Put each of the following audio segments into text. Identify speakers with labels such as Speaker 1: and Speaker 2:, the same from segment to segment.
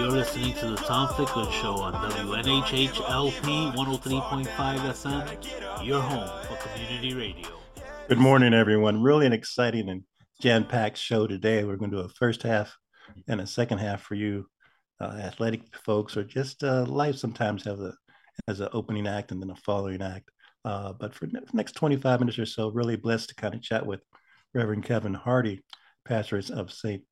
Speaker 1: You're listening to the Tom Ficklin Show on WNHHLP 103.5 FM, your home for community radio.
Speaker 2: Good morning, everyone. Really an exciting and jam-packed show today. We're going to do a first half and a second half for you, uh, athletic folks, or just uh, life. Sometimes have a as an opening act and then a following act. Uh, but for the next 25 minutes or so, really blessed to kind of chat with Reverend Kevin Hardy, pastor of St.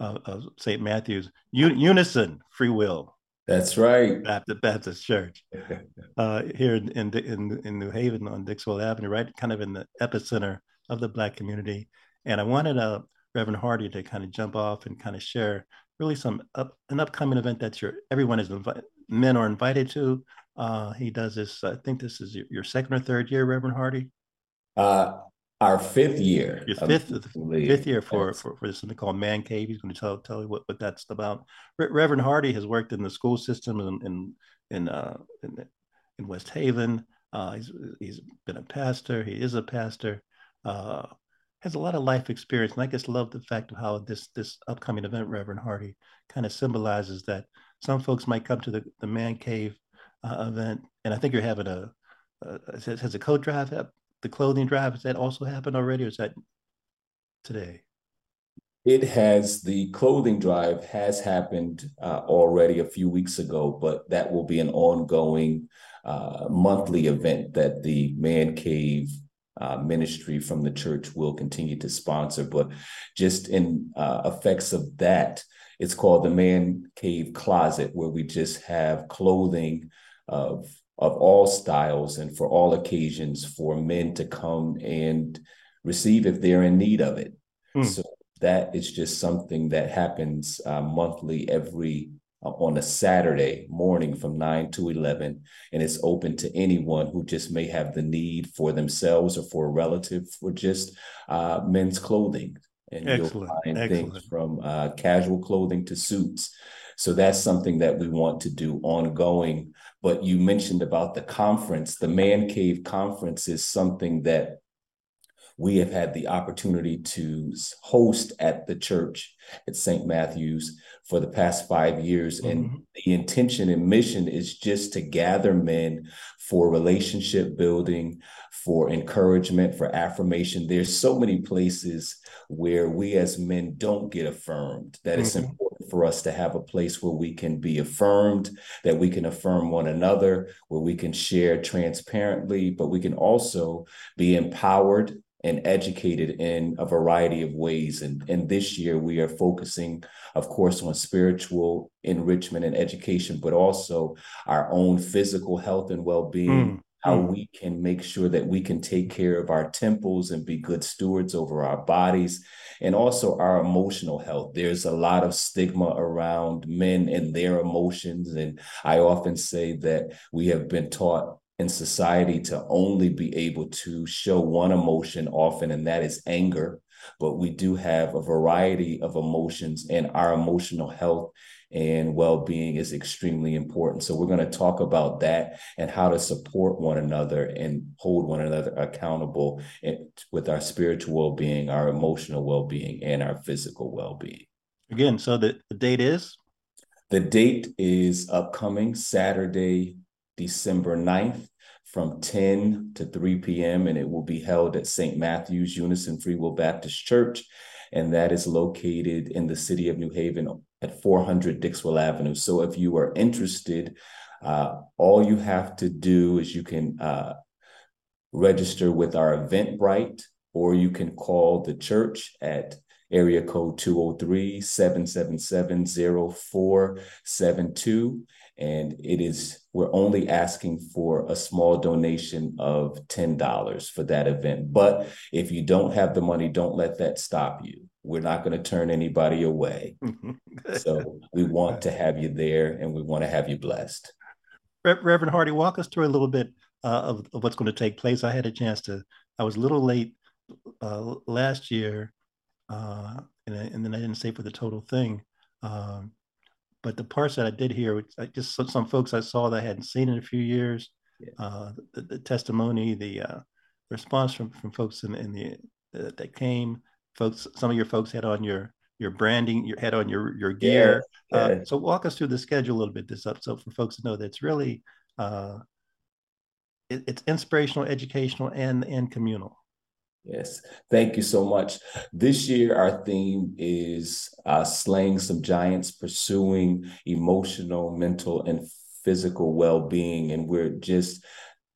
Speaker 2: Uh, of St. Matthew's Un- Unison Free Will.
Speaker 3: That's right.
Speaker 2: Baptist, Baptist Church uh, here in, in in New Haven on Dixwell Avenue, right, kind of in the epicenter of the Black community. And I wanted uh, Reverend Hardy to kind of jump off and kind of share really some up, an upcoming event that your everyone is invited, men are invited to. Uh, he does this. I think this is your, your second or third year, Reverend Hardy.
Speaker 3: Uh, our fifth year.
Speaker 2: Your fifth, fifth year for, for, for something called Man Cave. He's going to tell tell you what, what that's about. Re- Reverend Hardy has worked in the school system in in in uh, in, in West Haven. Uh, he's he's been a pastor. He is a pastor. Uh, has a lot of life experience, and I just love the fact of how this this upcoming event, Reverend Hardy, kind of symbolizes that some folks might come to the the Man Cave uh, event, and I think you're having a, a has a coat drive the clothing drive has that also happened already, or is that today?
Speaker 3: It has the clothing drive has happened uh, already a few weeks ago, but that will be an ongoing uh, monthly event that the Man Cave uh, ministry from the church will continue to sponsor. But just in uh, effects of that, it's called the Man Cave Closet, where we just have clothing of of all styles and for all occasions for men to come and receive if they're in need of it. Hmm. So that is just something that happens uh, monthly every uh, on a Saturday morning from 9 to 11 and it's open to anyone who just may have the need for themselves or for a relative for just uh, men's clothing and Excellent. you'll find Excellent. things from uh, casual clothing to suits so that's something that we want to do ongoing but you mentioned about the conference. The Man Cave Conference is something that we have had the opportunity to host at the church at St. Matthew's for the past five years. Mm-hmm. And the intention and mission is just to gather men for relationship building, for encouragement, for affirmation. There's so many places where we as men don't get affirmed that mm-hmm. it's important for us to have a place where we can be affirmed, that we can affirm one another, where we can share transparently, but we can also be empowered and educated in a variety of ways. And, and this year we are focusing, of course, on spiritual enrichment and education, but also our own physical health and well-being. Mm how mm. we can make sure that we can take care of our temples and be good stewards over our bodies and also our emotional health. There's a lot of stigma around men and their emotions. And I often say that we have been taught in society to only be able to show one emotion often, and that is anger. But we do have a variety of emotions, and our emotional health and well-being is extremely important. So we're going to talk about that and how to support one another and hold one another accountable with our spiritual well-being, our emotional well-being, and our physical well-being.
Speaker 2: Again, so the, the date is?
Speaker 3: The date is upcoming Saturday, December 9th from 10 to 3 p.m. and it will be held at St. Matthew's Unison Free Will Baptist Church and that is located in the city of New Haven at 400 Dixwell Avenue. So if you are interested, uh, all you have to do is you can uh, register with our Eventbrite, or you can call the church at area code 203 777 0472 and it is we're only asking for a small donation of $10 for that event. But if you don't have the money don't let that stop you we're not going to turn anybody away. So we want to have you there and we want to have you blessed.
Speaker 2: Reverend hardy walk us through a little bit uh, of, of, what's going to take place. I had a chance to i was a little late uh, last year uh, and, and, then i didn't say for the total thing. Um, but the parts that I did hear, I just some folks I saw that I hadn't seen in a few years, yeah. uh, the, the, testimony, the uh, response from from folks in, in the uh, that came, folks. Some of your folks had on your your branding, your head on your your gear. Yeah, uh, so walk us through the schedule a little bit this up, so for folks to know that it's really uh, it, it's inspirational, educational, and and communal.
Speaker 3: Yes, thank you so much. This year, our theme is uh, slaying some giants, pursuing emotional, mental, and physical well being. And we're just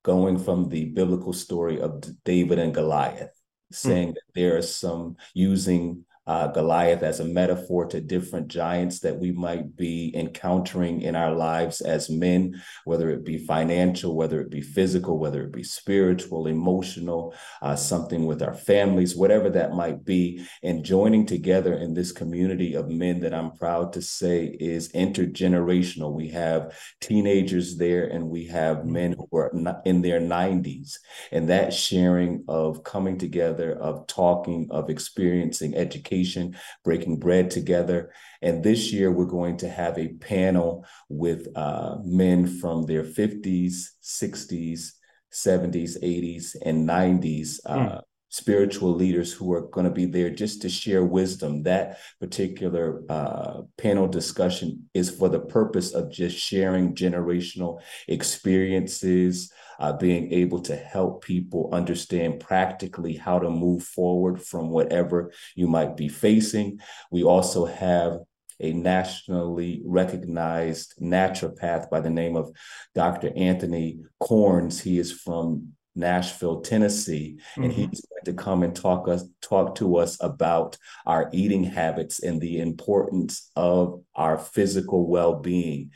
Speaker 3: going from the biblical story of David and Goliath, saying mm. that there are some using uh, Goliath as a metaphor to different giants that we might be encountering in our lives as men, whether it be financial, whether it be physical, whether it be spiritual, emotional, uh, something with our families, whatever that might be, and joining together in this community of men that I'm proud to say is intergenerational. We have teenagers there and we have mm-hmm. men who are in their 90s, and that sharing of coming together, of talking, of experiencing education education, breaking bread together. And this year, we're going to have a panel with uh, men from their 50s, 60s, 70s, 80s, and 90s. Uh, mm. Spiritual leaders who are going to be there just to share wisdom. That particular uh, panel discussion is for the purpose of just sharing generational experiences, uh, being able to help people understand practically how to move forward from whatever you might be facing. We also have a nationally recognized naturopath by the name of Dr. Anthony Corns. He is from Nashville, Tennessee, mm-hmm. and he's going to come and talk us talk to us about our eating habits and the importance of our physical well-being.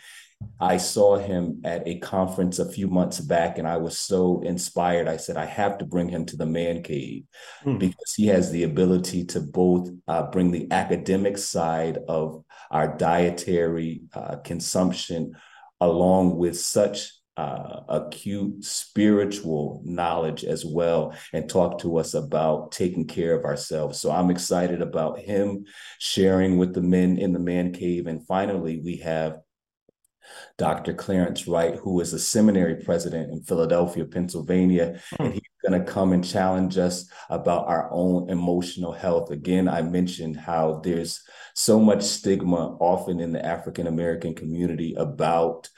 Speaker 3: I saw him at a conference a few months back and I was so inspired. I said, I have to bring him to the man cave mm. because he has the ability to both uh, bring the academic side of our dietary uh, consumption along with such uh, acute spiritual knowledge as well and talk to us about taking care of ourselves. So I'm excited about him sharing with the men in the man cave. And finally, we have Dr. Clarence Wright, who is a seminary president in Philadelphia, Pennsylvania, mm. and he's going to come and challenge us about our own emotional health. Again, I mentioned how there's so much stigma often in the African American community about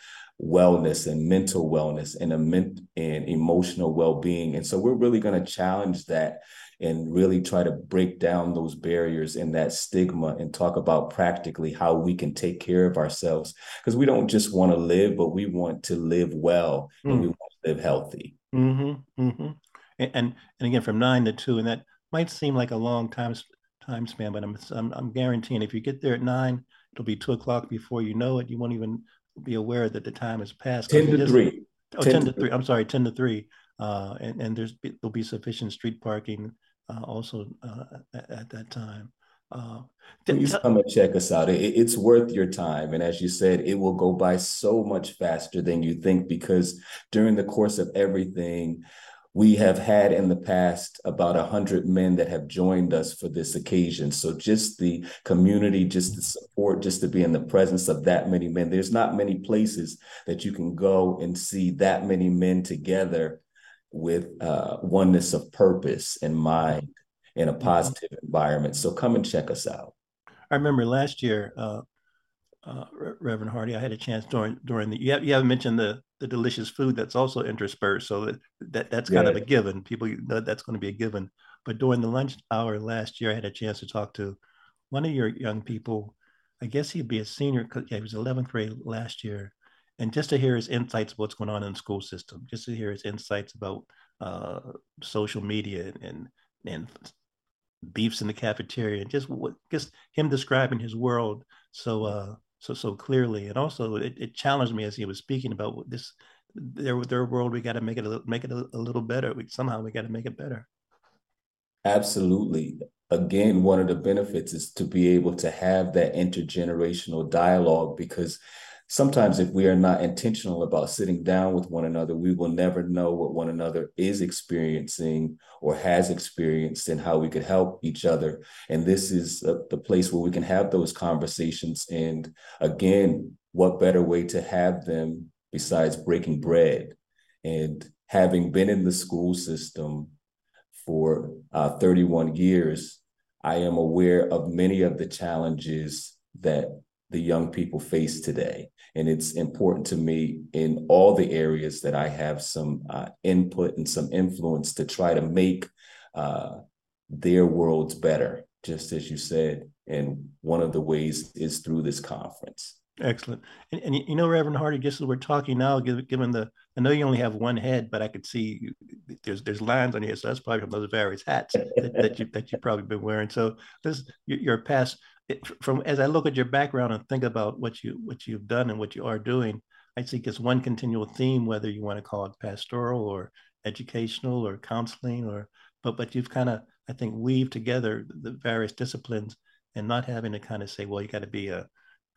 Speaker 3: wellness and mental wellness and, a men- and emotional well-being and so we're really going to challenge that and really try to break down those barriers and that stigma and talk about practically how we can take care of ourselves because we don't just want to live but we want to live well mm. and we want to live healthy
Speaker 2: mm-hmm, mm-hmm. And, and, and again from nine to two and that might seem like a long time time span but I'm, I'm i'm guaranteeing if you get there at nine it'll be two o'clock before you know it you won't even be aware that the time has passed
Speaker 3: 10 to just, 3
Speaker 2: oh 10, 10 to 3 i'm sorry 10 to 3 uh, and, and there's there'll be sufficient street parking uh, also uh, at, at, that time. Uh,
Speaker 3: Please come and check us out. It, it's worth your time. And as you said, it will go by so much faster than you think because during the course of everything, we have had in the past about a hundred men that have joined us for this occasion. So just the community, just the support, just to be in the presence of that many men. There's not many places that you can go and see that many men together with uh, oneness of purpose and mind in a positive environment. So come and check us out.
Speaker 2: I remember last year, uh, uh, Reverend Hardy, I had a chance during during the you, have, you haven't mentioned the the delicious food that's also interspersed, so that, that that's kind yeah. of a given. People know that's going to be a given. But during the lunch hour last year, I had a chance to talk to one of your young people. I guess he'd be a senior. Yeah, he was 11th grade last year, and just to hear his insights of what's going on in the school system, just to hear his insights about uh, social media and and beefs in the cafeteria, and just what just him describing his world so uh, so so clearly, and also it, it challenged me as he was speaking about this their their world. We got to make it a, little make it a, a little better. We somehow we got to make it better.
Speaker 3: Absolutely. Again, one of the benefits is to be able to have that intergenerational dialogue because sometimes if we are not intentional about sitting down with one another, we will never know what one another is experiencing or has experienced and how we could help each other. And this is a, the place where we can have those conversations. And again, what better way to have them besides breaking bread and having been in the school system for uh, 31 years, I am aware of many of the challenges that the young people face today. And it's important to me in all the areas that I have some uh, input and some influence to try to make uh, their worlds better, just as you said. And one of the ways is through this conference.
Speaker 2: Excellent. And, and you know, Reverend Hardy, just as we're talking now, given the, I know you only have one head, but I could see there's there's lines on your head, so that's probably from those various hats that, that you that you've probably been wearing. So this your past from as I look at your background and think about what you what you've done and what you are doing, I think it's one continual theme, whether you want to call it pastoral or educational or counseling or but but you've kind of I think weaved together the various disciplines and not having to kind of say, well, you got to be a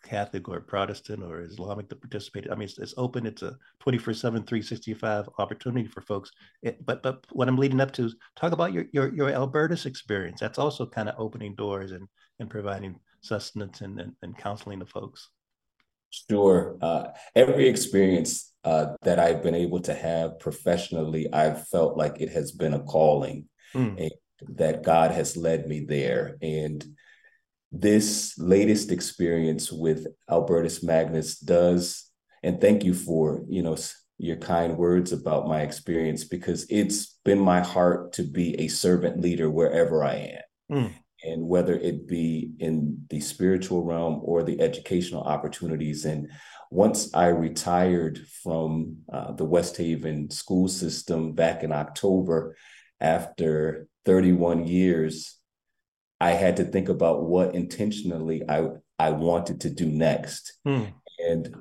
Speaker 2: Catholic or Protestant or Islamic to participate. I mean, it's, it's open. It's a 24 7, 365 opportunity for folks. It, but but what I'm leading up to is talk about your, your, your Albertus experience. That's also kind of opening doors and, and providing sustenance and, and, and counseling to folks.
Speaker 3: Sure. Uh, every experience uh, that I've been able to have professionally, I've felt like it has been a calling mm. and that God has led me there. And this latest experience with Albertus Magnus does, and thank you for, you know, your kind words about my experience because it's been my heart to be a servant leader wherever I am. Mm. And whether it be in the spiritual realm or the educational opportunities. And once I retired from uh, the West Haven school system back in October, after 31 years, I had to think about what intentionally I I wanted to do next. Hmm. And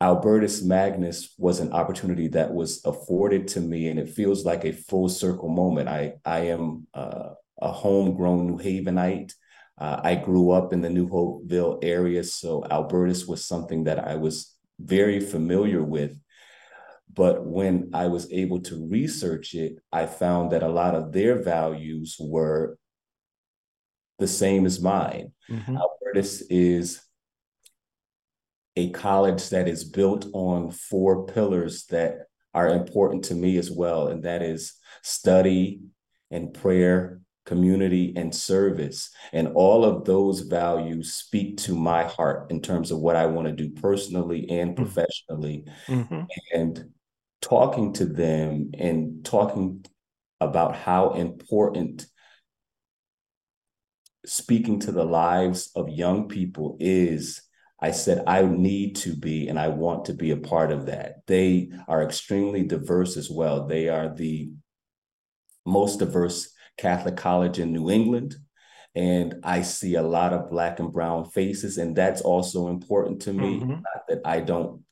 Speaker 3: Albertus Magnus was an opportunity that was afforded to me, and it feels like a full circle moment. I I am uh, a homegrown New Havenite. Uh, I grew up in the Newhallville area, so Albertus was something that I was very familiar with. But when I was able to research it, I found that a lot of their values were the same as mine. Mm-hmm. Albertus is a college that is built on four pillars that are important to me as well, and that is study and prayer, community, and service. And all of those values speak to my heart in terms of what I want to do personally and mm-hmm. professionally. Mm-hmm. And talking to them and talking about how important speaking to the lives of young people is I said, I need to be and I want to be a part of that. They are extremely diverse as well. They are the most diverse Catholic college in New England. And I see a lot of Black and Brown faces. And that's also important to me. Mm-hmm. Not that I don't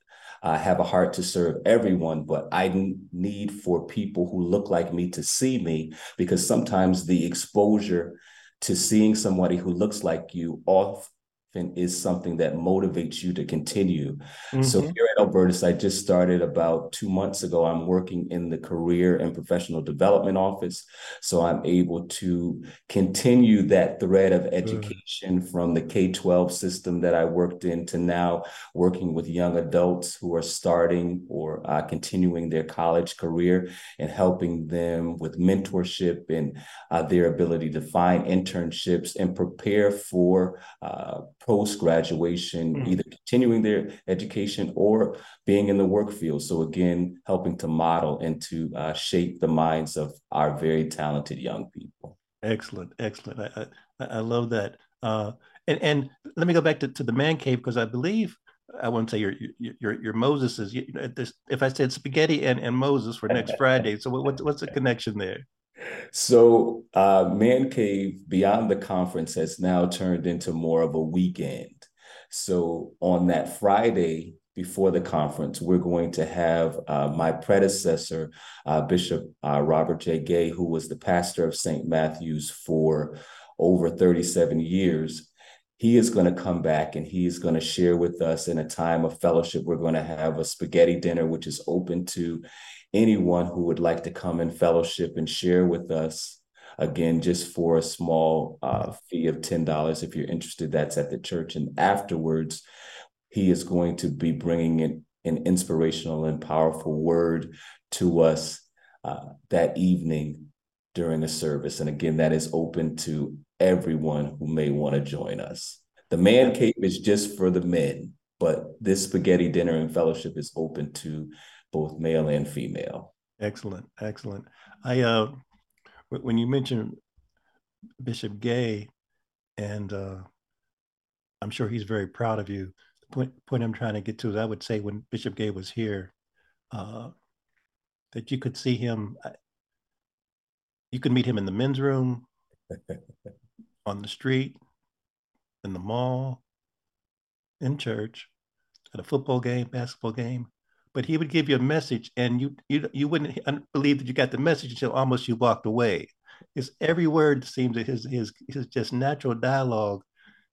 Speaker 3: uh, have a heart to serve everyone, but I need for people who look like me to see me because sometimes the exposure to seeing somebody who looks like you off is something that motivates you to continue. Mm-hmm. So here at Albertus, I just started about two months ago. I'm working in the career and professional development office. So I'm able to continue that thread of education mm-hmm. from the K-12 system that I worked in to now working with young adults who are starting or uh, continuing their college career and helping them with mentorship and uh, their ability to find internships and prepare for uh, post graduation, mm. either continuing their education or being in the work field. So, again, helping to model and to uh, shape the minds of our very talented young people.
Speaker 2: Excellent, excellent. I, I, I love that. Uh, and, and let me go back to, to the man cave because I believe I won't say your your your Moses is. You know, this, if I said spaghetti and, and Moses for next Friday, so what's what's the connection there?
Speaker 3: So, uh, Man Cave Beyond the Conference has now turned into more of a weekend. So on that Friday before the conference, we're going to have uh, my predecessor, uh, Bishop uh, Robert J. Gay, who was the pastor of St. Matthew's for over 37 years. He is going to come back and he is going to share with us in a time of fellowship. We're going to have a spaghetti dinner, which is open to anyone who would like to come and fellowship and share with us again just for a small uh, fee of $10 if you're interested that's at the church. And afterwards he is going to be bringing in an inspirational and powerful word to us uh, that evening during the service. And again that is open to everyone who may want to join us. The man cave is just for the men but this spaghetti dinner and fellowship is open to both male and female
Speaker 2: excellent excellent i uh when you mentioned Bishop Gay, and uh, I'm sure he's very proud of you. The point, point I'm trying to get to is I would say when Bishop Gay was here, uh, that you could see him, uh, you could meet him in the men's room, on the street, in the mall, in church, at a football game, basketball game but he would give you a message and you you you wouldn't believe that you got the message until almost you walked away. His every word seems that his his his just natural dialogue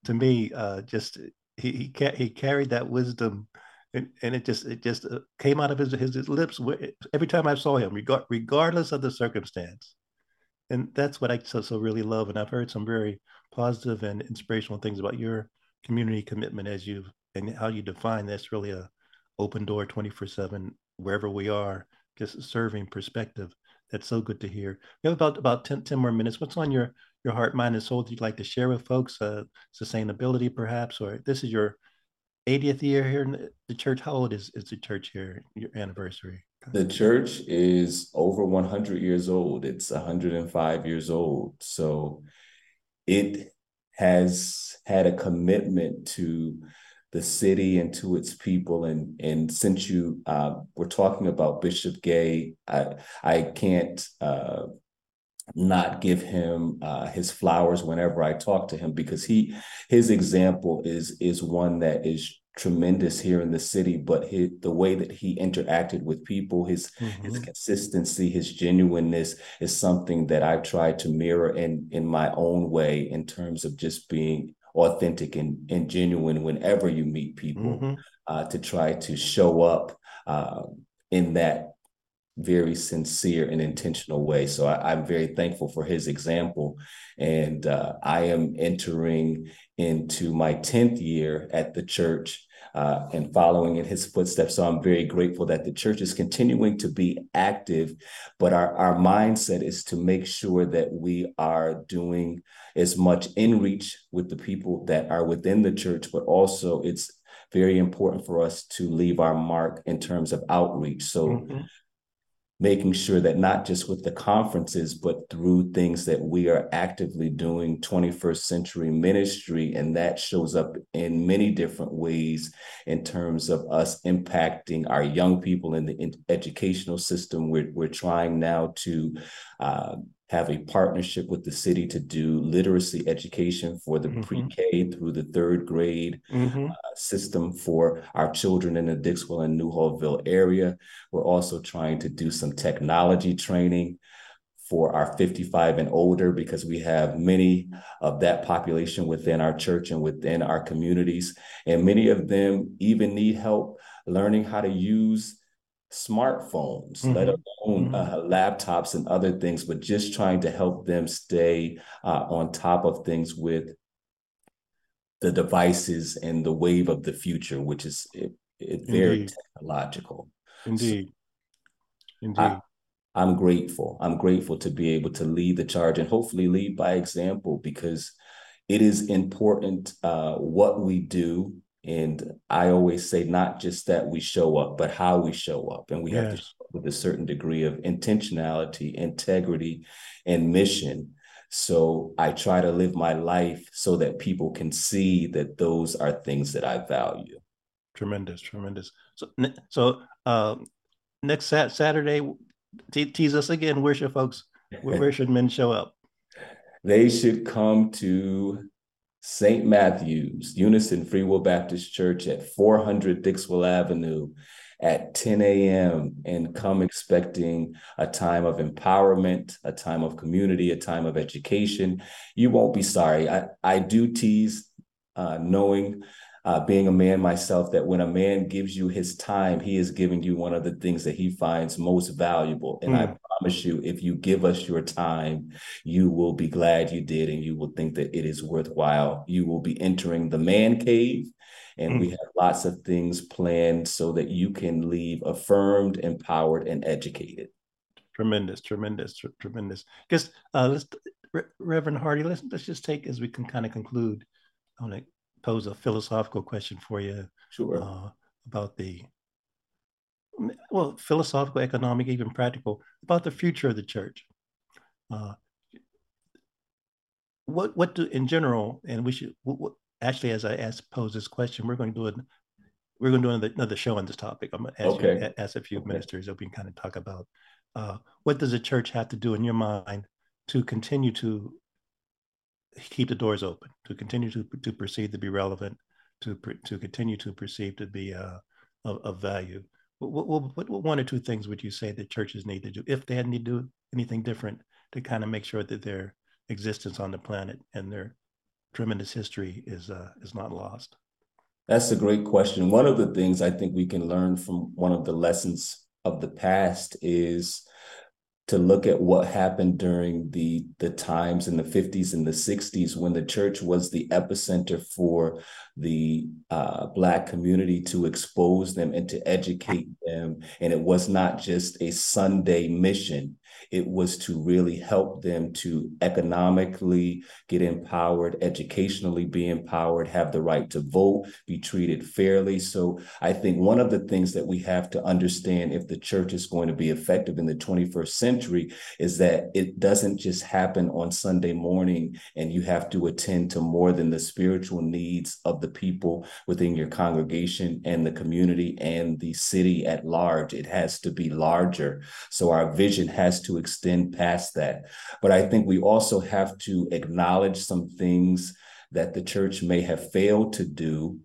Speaker 2: to me uh, just he he, ca- he carried that wisdom and, and it just it just uh, came out of his, his, his lips every time I saw him regard, regardless of the circumstance and that's what I so so really love and I've heard some very positive and inspirational things about your community commitment as you've and how you define that's really a open door 24 7 wherever we are just serving perspective. That's so good to hear. We have about about 10, 10 more minutes. What's on your your heart mind and soul that you'd like to share with folks? Uh, sustainability perhaps or this is your 80th year here in the church. How old is, is the church here your anniversary?
Speaker 3: The church is over 100 years old. It's 105 years old. So it has had a commitment to the city and to its people. And and since you uh, were talking about Bishop Gay, I I can't uh, not give him uh, his flowers whenever I talk to him because he his example is is one that is tremendous here in the city but his, the way that he interacted with people his mm-hmm. his consistency his genuineness is something that i've tried to mirror in in my own way in terms of just being authentic and, and genuine whenever you meet people mm-hmm. uh, to try to show up uh, in that very sincere and intentional way. So I, am very thankful for his example. And uh, I am entering into my 10th year at the church uh, and following in his footsteps. So I'm very grateful that the church is continuing to be active, but our, our mindset is to make sure that we are doing as much in reach with the people that are within the church, but also it's very important for us to leave our mark in terms of outreach. So mm-hmm making sure that not just with the conferences, but through things that we are actively doing 21st century ministry. And that shows up in many different ways in terms of us impacting our young people in the educational system. We're, we're trying now to uh, have a partnership with the city to do literacy education for the mm-hmm. pre-K through the third grade mm-hmm. uh, system for our children in the Dixwell and Newhallville area. We're also trying to do some technology training for our 55 and older because we have many of that population within our church and within our communities. And many of them even need help learning how to use smartphones, mm-hmm. let alone mm-hmm. uh, laptops and other things, but just trying to help them stay uh, on top of things with the devices and the wave of the future, which is it, it very technological.
Speaker 2: Indeed. So Indeed.
Speaker 3: I, I'm grateful. I'm grateful to be able to lead the charge and hopefully lead by example because it is important uh, what we do and I always say, not just that we show up, but how we show up. And we yes. have to show up with a certain degree of intentionality, integrity, and mission. So I try to live my life so that people can see that those are things that I value.
Speaker 2: Tremendous, tremendous. So, so uh, next sat- Saturday, te- tease us again. Where should folks, where, where should men show up?
Speaker 3: They should come to St. Matthew's, Unison Free Will Baptist Church at 400 Dixwell Avenue at 10 a.m. and come expecting a time of empowerment, a time of community, a time of education. You won't be sorry. I, I do tease uh, knowing uh, being a man myself, that when a man gives you his time, he is giving you one of the things that he finds most valuable. And mm. I hmm. Promise you, if you give us your time, you will be glad you did, and you will think that it is worthwhile. You will be entering the man cave, and mm. we have lots of things planned so that you can leave affirmed, empowered, and educated.
Speaker 2: Tremendous, tremendous, tr- tremendous. Guess uh, let's Reverend Hardy. Let's let's just take as we can kind of conclude on it pose a philosophical question for you.
Speaker 3: Sure. Uh,
Speaker 2: about the well, philosophical, economic, even practical, about the future of the church. Uh, what what do in general, and we should what, what, actually, as I ask pose this question, we're going to do it. We're going to do another, another show on this topic. I'm going to ask, okay. you, ask a few okay. ministers that we can kind of talk about uh, what does the church have to do in your mind to continue to keep the doors open, to continue to, to perceive to be relevant, to, to continue to perceive to be uh, of, of value. What, what, what, one or two things would you say that churches need to do if they had to do anything different to kind of make sure that their existence on the planet and their tremendous history is uh, is not lost?
Speaker 3: That's a great question. One of the things I think we can learn from one of the lessons of the past is to look at what happened during the the times in the 50s and the 60s when the church was the epicenter for the uh, black community to expose them and to educate them. And it was not just a sunday mission it was to really help them to economically get empowered, educationally be empowered, have the right to vote, be treated fairly. So I think one of the things that we have to understand if the church is going to be effective in the 21st century is that it doesn't just happen on Sunday morning and you have to attend to more than the spiritual needs of the people within your congregation and the community and the city at large. It has to be larger. So our vision has to extend past that. But I think we also have to acknowledge some things that the church may have failed to do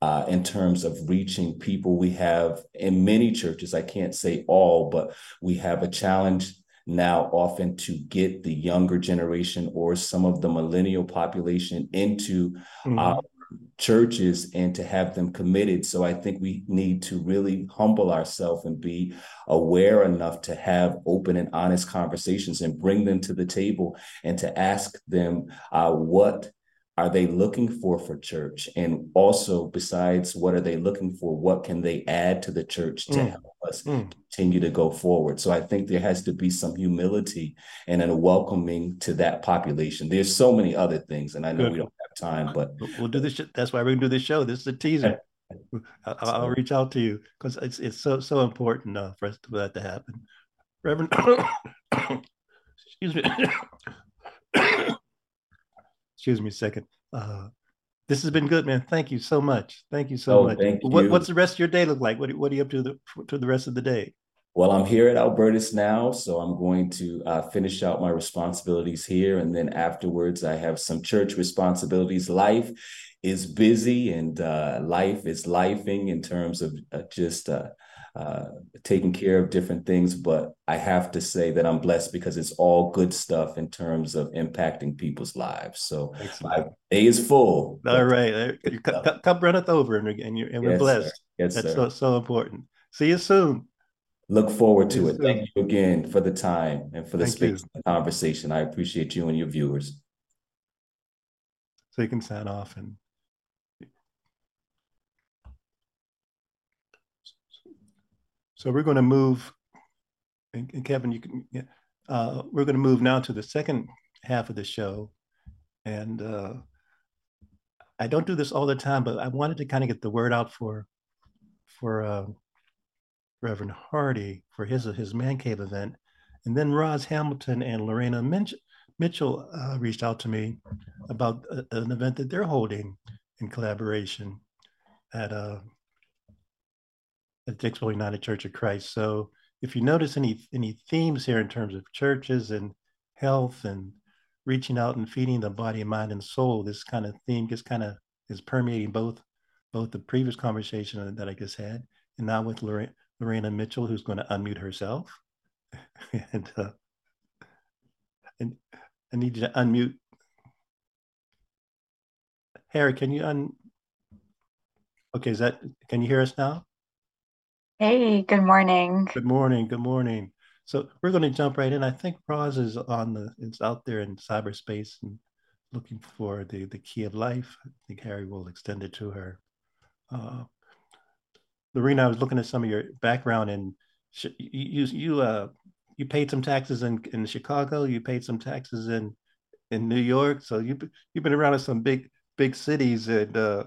Speaker 3: uh, in terms of reaching people. We have in many churches, I can't say all, but we have a challenge now often to get the younger generation or some of the millennial population into mm-hmm. our churches and to have them committed. So I think we need to really humble ourselves and be aware enough to have open and honest conversations and bring them to the table and to ask them uh, what are they looking for for church and also besides what are they looking for what can they add to the church to mm. help us mm. continue to go forward so i think there has to be some humility and a welcoming to that population there's so many other things and i know Good. we don't time but
Speaker 2: we'll do this that's why we're going to do this show this is a teaser I'll, I'll, reach out to you because it's it's so so important uh, for us for that to happen reverend excuse me excuse me a second. Uh, this has been good, man. Thank you so much. Thank you so oh, much. What, you. What's the rest of your day look like? What, what are you up to the, to the rest of the day?
Speaker 3: Well, I'm here at Albertus now, so I'm going to uh, finish out my responsibilities here. And then afterwards, I have some church responsibilities. Life is busy and uh, life is lifing in terms of uh, just uh, uh, taking care of different things. But I have to say that I'm blessed because it's all good stuff in terms of impacting people's lives. So Excellent. my day is full.
Speaker 2: All right. Cup runneth over and, and, and we're yes, blessed. Sir. Yes, That's sir. so, so important. See you soon.
Speaker 3: Look forward to it. Thank you again for the time and for the Thank space and conversation. I appreciate you and your viewers.
Speaker 2: So you can sign off and So we're going to move, and, and Kevin, you can, uh, we're going to move now to the second half of the show. And uh, I don't do this all the time, but I wanted to kind of get the word out for, for uh, Reverend Hardy for his, his Man Cave event. And then Roz Hamilton and Lorena Mitchell uh, reached out to me about a, an event that they're holding in collaboration at uh, at Dixwell United Church of Christ. So if you notice any any themes here in terms of churches and health and reaching out and feeding the body, mind, and soul. This kind of theme just kind of is permeating both both the previous conversation that I just had, and now with Lorena, Lorena Mitchell, who's going to unmute herself. and, uh, and I need you to unmute. Harry, can you un? Okay, is that? Can you hear us now?
Speaker 4: Hey, good morning.
Speaker 2: Good morning. Good morning. So we're going to jump right in. I think Roz is on the. It's out there in cyberspace and looking for the the key of life. I think Harry will extend it to her. Uh, Lorena, I was looking at some of your background and you you uh you paid some taxes in in Chicago. You paid some taxes in in New York. So you you've been around in some big big cities and. uh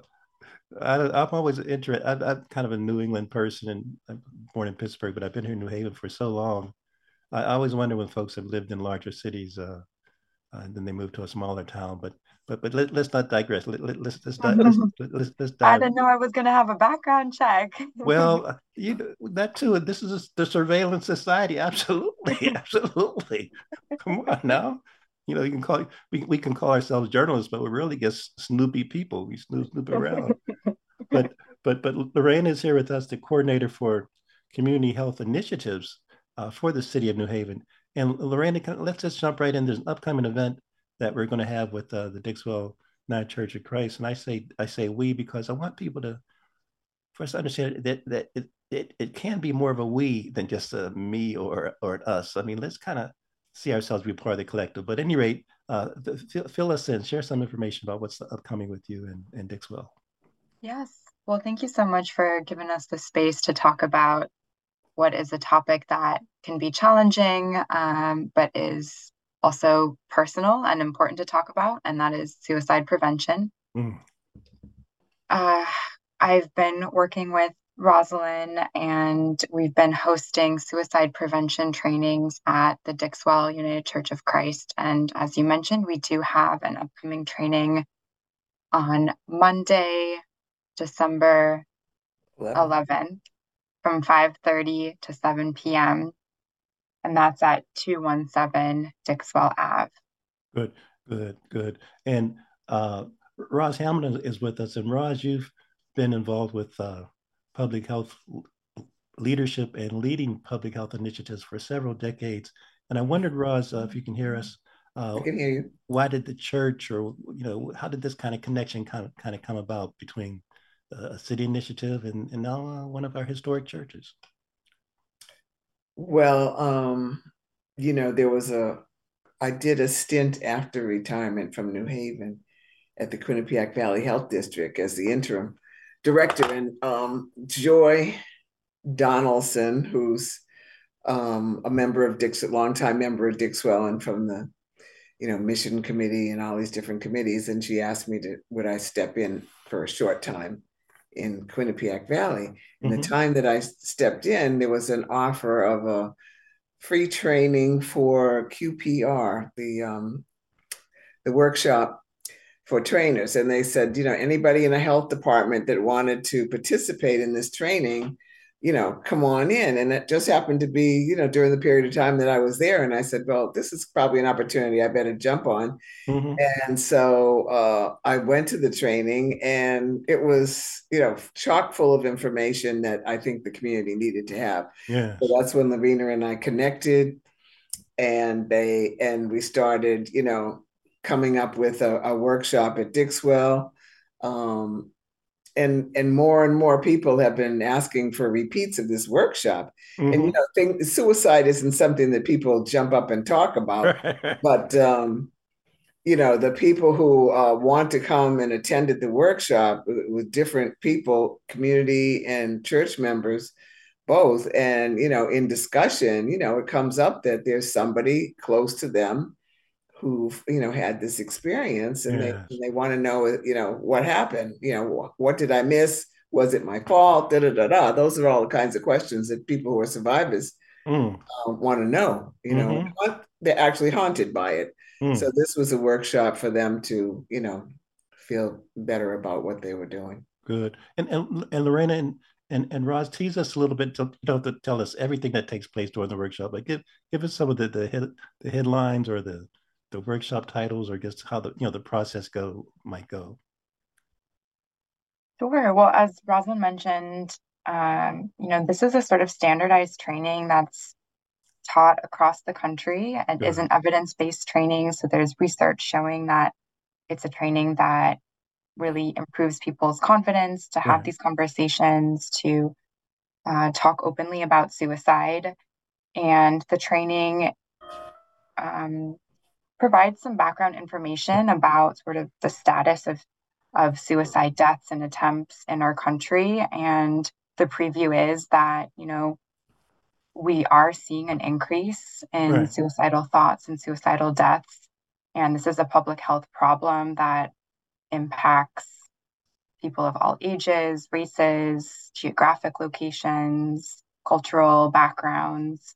Speaker 2: I, am always interested. I'm, I'm, kind of a New England person, and I'm born in Pittsburgh, but I've been here in New Haven for so long. I, I always wonder when folks have lived in larger cities, uh, uh, and then they moved to a smaller town. But but but let, us not digress. Let, let, let's let's let's, let's, let's
Speaker 4: dive. I didn't know I was going to have a background check.
Speaker 2: well, you that too. This is a, the surveillance society. Absolutely, absolutely. Come on now. You know, you can call we, we can call ourselves journalists, but we're really just snoopy people. We snoop, snoop around. but but but Lorraine is here with us, the coordinator for community health initiatives uh, for the city of New Haven. And Lorraine, let's just jump right in. There's an upcoming event that we're going to have with uh, the Dixwell United Church of Christ. And I say I say we because I want people to first understand that that it, it, it can be more of a we than just a me or or an us. I mean, let's kind of see ourselves be part of the collective. But at any rate, uh, fill, fill, us in, share some information about what's upcoming with you in, in Dixwell.
Speaker 4: Yes. Well, thank you so much for giving us the space to talk about what is a topic that can be challenging, um, but is also personal and important to talk about, and that is suicide prevention. Mm. Uh, I've been working with Rosalind, and we've been hosting suicide prevention trainings at the Dixwell United Church of Christ. And as you mentioned, we do have an upcoming training on Monday, December 11th, 11th from 5:30 to 7 p.m and that's at 217 Dixwell Ave.
Speaker 2: Good, good, good. And uh, Roz Hamilton is with us. And Roz, you've been involved with uh, public health leadership and leading public health initiatives for several decades. And I wondered, Roz, uh, if you can hear us.
Speaker 5: Uh, I can hear you.
Speaker 2: Why did the church, or you know, how did this kind of connection kind of kind of come about between a city initiative and, and now uh, one of our historic churches?
Speaker 5: Well, um, you know, there was a, I did a stint after retirement from New Haven at the Quinnipiac Valley Health District as the interim director. And um, Joy Donaldson, who's um, a member of Dix, longtime member of Dixwell and from the, you know, mission committee and all these different committees. And she asked me to, would I step in for a short time in Quinnipiac Valley. In mm-hmm. the time that I stepped in, there was an offer of a free training for QPR, the um, the workshop for trainers. And they said, you know, anybody in a health department that wanted to participate in this training you know, come on in. And it just happened to be, you know, during the period of time that I was there. And I said, well, this is probably an opportunity I better jump on. Mm-hmm. And so uh, I went to the training and it was, you know, chock full of information that I think the community needed to have.
Speaker 2: Yeah.
Speaker 5: So that's when Lavina and I connected and they, and we started, you know, coming up with a, a workshop at Dixwell. Um, and and more and more people have been asking for repeats of this workshop mm-hmm. and you mm-hmm. know think suicide isn't something that people jump up and talk about but um you know the people who uh, want to come and attend at the workshop with, with different people community and church members both and you know in discussion you know it comes up that there's somebody close to them who you know had this experience and yes. they, they want to know you know what happened you know what did i miss was it my fault da, da, da, da. those are all the kinds of questions that people who are survivors mm. uh, want to know you know mm-hmm. they're actually haunted by it mm. so this was a workshop for them to you know feel better about what they were doing
Speaker 2: good and and, and lorena and and and Roz, tease us a little bit. To, you know, to tell us everything that takes place during the workshop. Like give give us some of the the, head, the headlines or the the workshop titles or just how the you know the process go might go?
Speaker 4: Sure. Well, as Rosalind mentioned, um, you know, this is a sort of standardized training that's taught across the country and
Speaker 2: Sure.
Speaker 4: is an evidence-based training. So there's research showing that it's a training that really improves people's confidence to have
Speaker 2: Right.
Speaker 4: these conversations, to uh, talk openly about suicide. And the training um, provides some background information about sort of the status of of suicide deaths and attempts in our country. And the preview is that, you know, we are seeing an increase in
Speaker 2: Right.
Speaker 4: suicidal thoughts and suicidal deaths. And this is a public health problem that impacts people of all ages, races, geographic locations, cultural backgrounds,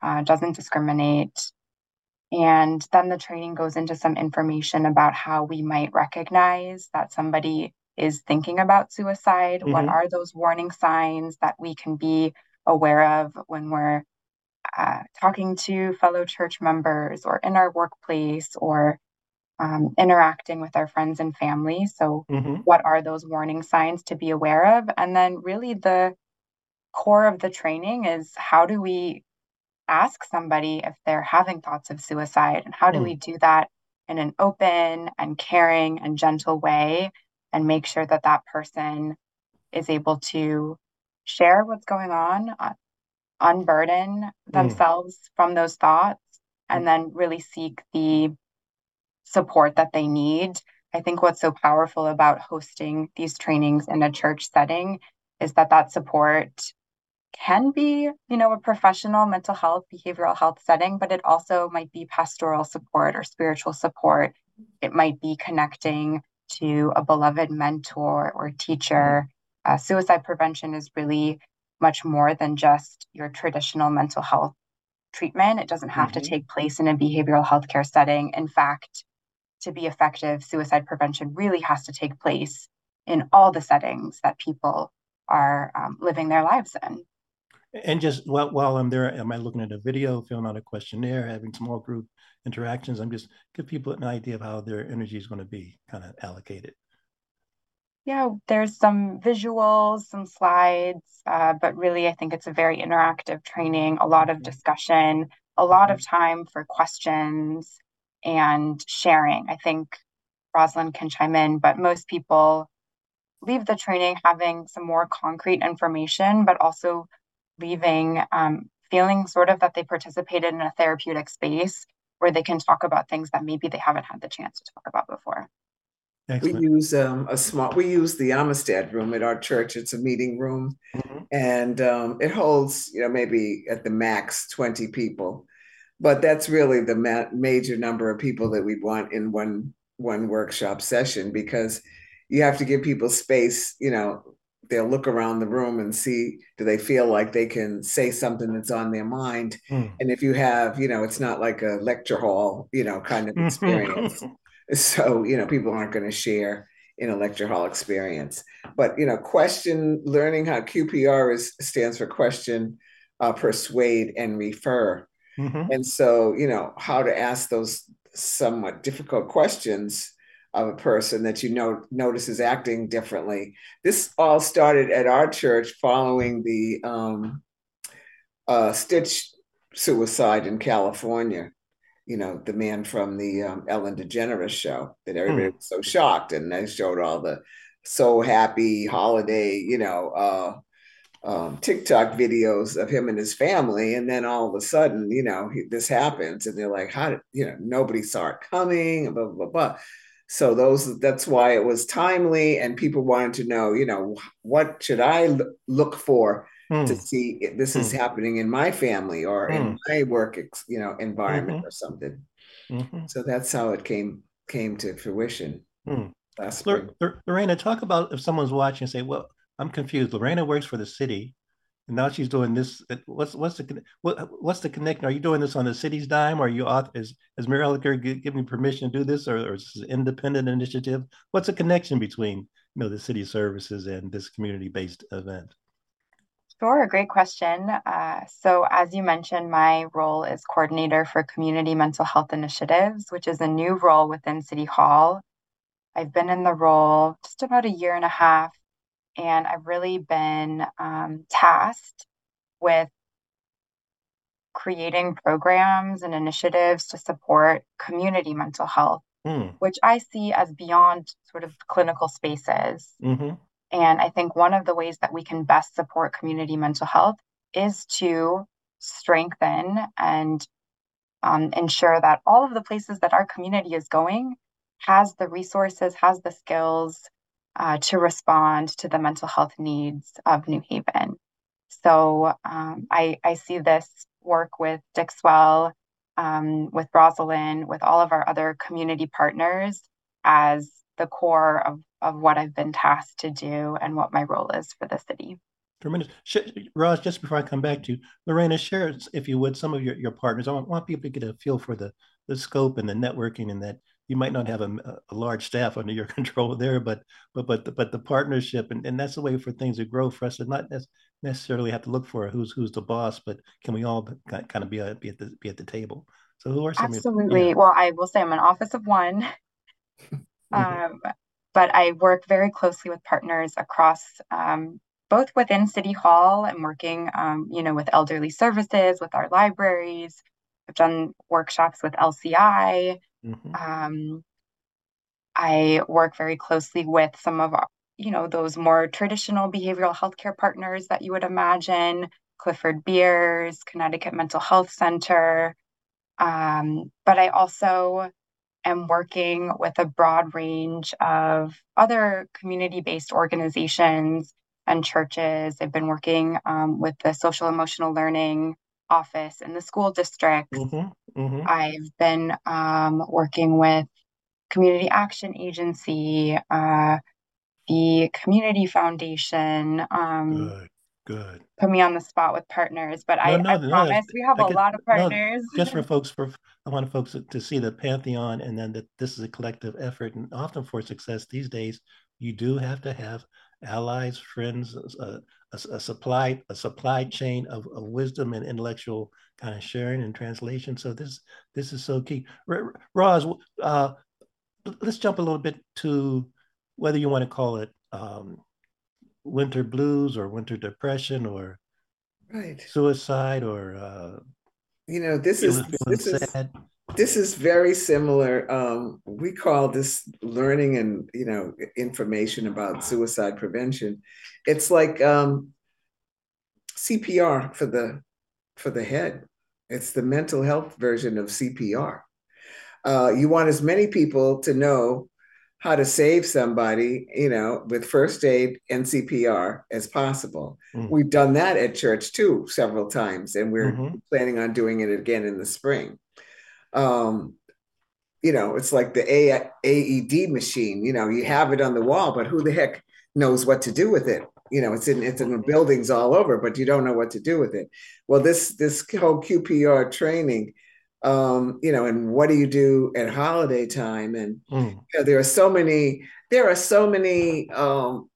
Speaker 4: uh, doesn't discriminate. And then the training goes into some information about how we might recognize that somebody is thinking about suicide. What
Speaker 2: Mhm.
Speaker 4: are those warning signs that we can be aware of when we're uh, talking to fellow church members or in our workplace or um, interacting with our friends and family? So,
Speaker 2: hmm
Speaker 4: what are those warning signs to be aware of? And then, really, the core of the training is how do we ask somebody if they're having thoughts of suicide and how do
Speaker 2: Mm.
Speaker 4: we do that in an open and caring and gentle way and make sure that that person is able to share what's going on uh, unburden themselves from those thoughts and then really seek the support that they need. I think what's so powerful about hosting these trainings in a church setting is that that support can be, you know, a professional mental health, behavioral health setting, but it also might be pastoral support or spiritual support. It might be connecting to a beloved mentor or teacher. Uh, suicide prevention is really much more than just your traditional mental health treatment. It doesn't have
Speaker 2: Mhm.
Speaker 4: to take place in a behavioral healthcare setting. In fact, to be effective, suicide prevention really has to take place in all the settings that people are um, living their lives in.
Speaker 2: And just while, while I'm there, am I looking at a video, filling out a questionnaire, having small group interactions? I'm just give people an idea of how their energy is going to be kind of allocated.
Speaker 4: Yeah, there's some visuals, some slides, uh, but really, I think it's a very interactive training, a lot of discussion, a lot of time for questions and sharing. I think Rosalind can chime in, but most people leave the training having some more concrete information, but also leaving um, feeling sort of that they participated in a therapeutic space where they can talk about things that maybe they haven't had the chance to talk about before.
Speaker 5: We use um, a small, we use the Amistad room at our church. It's a meeting room
Speaker 2: Mhm.
Speaker 5: and um, it holds, you know, maybe at the max 20 people. But that's really the ma- major number of people that we want in one one workshop session because you have to give people space, you know, they'll look around the room and see do they feel like they can say something that's on their mind.
Speaker 2: Mm.
Speaker 5: And if you have, you know, it's not like a lecture hall, you know, kind of experience. so you know people aren't going to share in a lecture hall experience but you know question learning how qpr is stands for question uh, persuade and refer
Speaker 2: Mhm.
Speaker 5: and so you know how to ask those somewhat difficult questions of a person that you know notice is acting differently this all started at our church following the um, uh, tWitch suicide in california you know, the man from the um, Ellen DeGeneres show that everybody
Speaker 2: Hmm.
Speaker 5: was so shocked, and they showed all the so happy holiday, you know, uh, um, TikTok videos of him and his family, and then all of a sudden, you know, he, this happens, and they're like, "How did you know?" Nobody saw it coming, blah blah blah. So those that's why it was timely, and people wanted to know, you know, what should I l- look for to
Speaker 2: Mm.
Speaker 5: see if this is happening in my family or in
Speaker 2: Hmm.
Speaker 5: my work, ex- you know, environment
Speaker 2: Mhm.
Speaker 5: or something.
Speaker 2: Mhm.
Speaker 5: So that's how it came came to fruition
Speaker 2: Hmm.
Speaker 5: last spring.
Speaker 2: Lor- Lorena, talk about if someone's watching and say, "Well, I'm confused. Lorena works for the city, and now she's doing this. uh, What's what's the what what's the connection? Are you doing this on the city's dime, are you is is Mayor Elicker gi- giving permission to do this, or, or is this an independent initiative? What's the connection between you know the city services and this community based event?
Speaker 4: Sure, a great question. Uh, so, as you mentioned, my role is coordinator for community mental health initiatives, which is a new role within City Hall. I've been in the role just about a year and a half, and I've really been um, tasked with creating programs and initiatives to support community mental health, mm. which I see as beyond sort of clinical spaces. Mm-hmm. And I think one of the ways that we can best support community mental health is to strengthen and um, ensure that all of the places that our community is going has the resources, has the skills uh, to respond to the mental health needs of New Haven. So um, I, I see this work with Dixwell, um, with Rosalind, with all of our other community partners as the core of, of what I've been tasked to do and what my role is for the city.
Speaker 2: Tremendous. Roz, just before I come back to you, Lorena, share, if you would, some of your, your partners. I want, want people to get a feel for the, the scope and the networking and that you might not have a, a large staff under your control there, but but but the, but the partnership and, and that's the way for things to grow for us to not necessarily have to look for who's who's the boss, but can we all kind of be, a, be at the be at the table? So who are some
Speaker 4: absolutely? Your, yeah. Well, I will say I'm an office of one, um, but I work very closely with partners across um, both within City Hall and working, um, you know, with elderly services, with our libraries. I've done workshops with LCI. Mm-hmm. Um, I work very closely with some of you know, those more traditional behavioral healthcare partners that you would imagine, Clifford Beers, Connecticut Mental Health Center. Um, but I also am working with a broad range of other community based organizations and churches. I've been working um, with the social emotional learning office in the school district. Mm-hmm, mm-hmm. I've been um, working with Community Action Agency, uh, the Community Foundation. Um,
Speaker 2: good, good.
Speaker 4: Put me on the spot with partners, but no, I, no, I no, promise we have a lot of partners.
Speaker 2: just for folks, for I want folks to see the pantheon, and then that this is a collective effort, and often for success these days, you do have to have allies, friends, uh, a, a, supply a supply chain of, of wisdom and intellectual kind of sharing and translation. So this this is so key. R- Roz, uh, let's jump a little bit to whether you want to call it um, winter blues or winter depression or
Speaker 5: right
Speaker 2: suicide or uh,
Speaker 5: you know this is this sad. is this is very similar. Um, we call this learning and you know information about suicide prevention. It's like um, CPR for the for the head. It's the mental health version of CPR. Uh, you want as many people to know how to save somebody, you know, with first aid and CPR as possible. Mm. We've done that at church too several times, and we're mm-hmm. planning on doing it again in the spring um, you know, it's like the A- AED machine. You know, you have it on the wall, but who the heck knows what to do with it? You know, it's in it's in the buildings all over, but you don't know what to do with it. Well, this this whole QPR training, um, you know, and what do you do at holiday time? And mm. you know, there are so many there are so many um,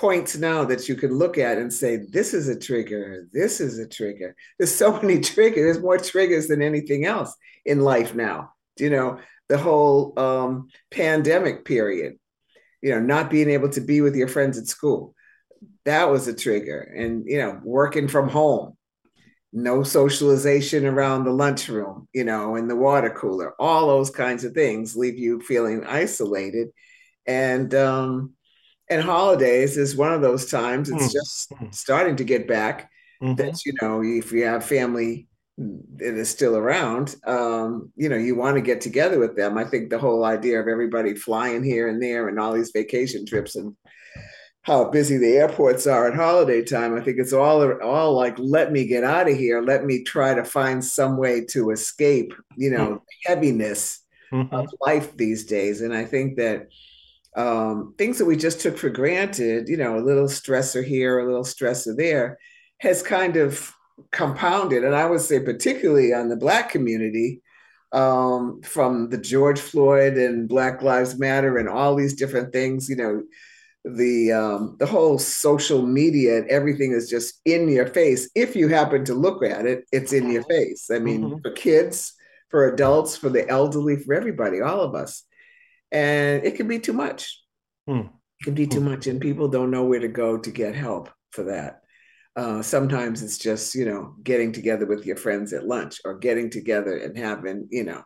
Speaker 5: points now that you can look at and say, this is a trigger, this is a trigger. There's so many triggers, there's more triggers than anything else in life now. You know, the whole um, pandemic period, you know, not being able to be with your friends at school, that was a trigger. And, you know, working from home, no socialization around the lunchroom, you know, in the water cooler, all those kinds of things leave you feeling isolated. And, um, and holidays is one of those times it's mm. just hmm. starting to get back mm-hmm. that you know if you have family that is still around um, you know you want to get together with them i think the whole idea of everybody flying here and there and all these vacation trips and how busy the airports are at holiday time i think it's all all like let me get out of here let me try to find some way to escape you know mm-hmm. heaviness mm-hmm. of life these days and i think that um, things that we just took for granted, you know, a little stressor here, a little stressor there, has kind of compounded. And I would say, particularly on the Black community, um, from the George Floyd and Black Lives Matter and all these different things, you know, the um, the whole social media and everything is just in your face. If you happen to look at it, it's in your face. I mean, mm-hmm. for kids, for adults, for the elderly, for everybody, all of us, and it can be too much. Mm. It can be too much, and people don't know where to go to get help for that. Uh, sometimes it's just you know getting together with your friends at lunch or getting together and having you know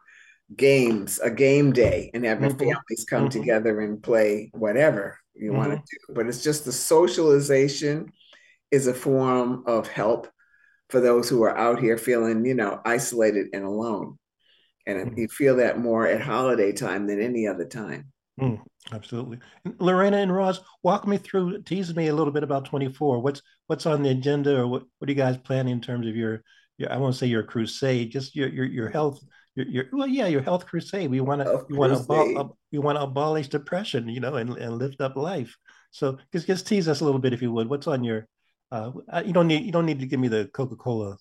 Speaker 5: games, a game day, and having mm-hmm. families come mm-hmm. together and play whatever you mm-hmm. want to do. But it's just the socialization is a form of help for those who are out here feeling, you know, isolated and alone. And mm-hmm. you feel that more at holiday time than any other time.
Speaker 2: Mm, absolutely. Lorena and Roz, walk me through, tease me a little bit about 24. What's what's on the agenda or what, what are you guys planning in terms of your, your I won't say your crusade, just your your, your health your, your well, yeah, your health crusade. We want to we want to we want to abolish depression, you know, and, and lift up life. So just just tease us a little bit, if you would. What's on your? Uh, you don't need you don't need to give me the Coca Cola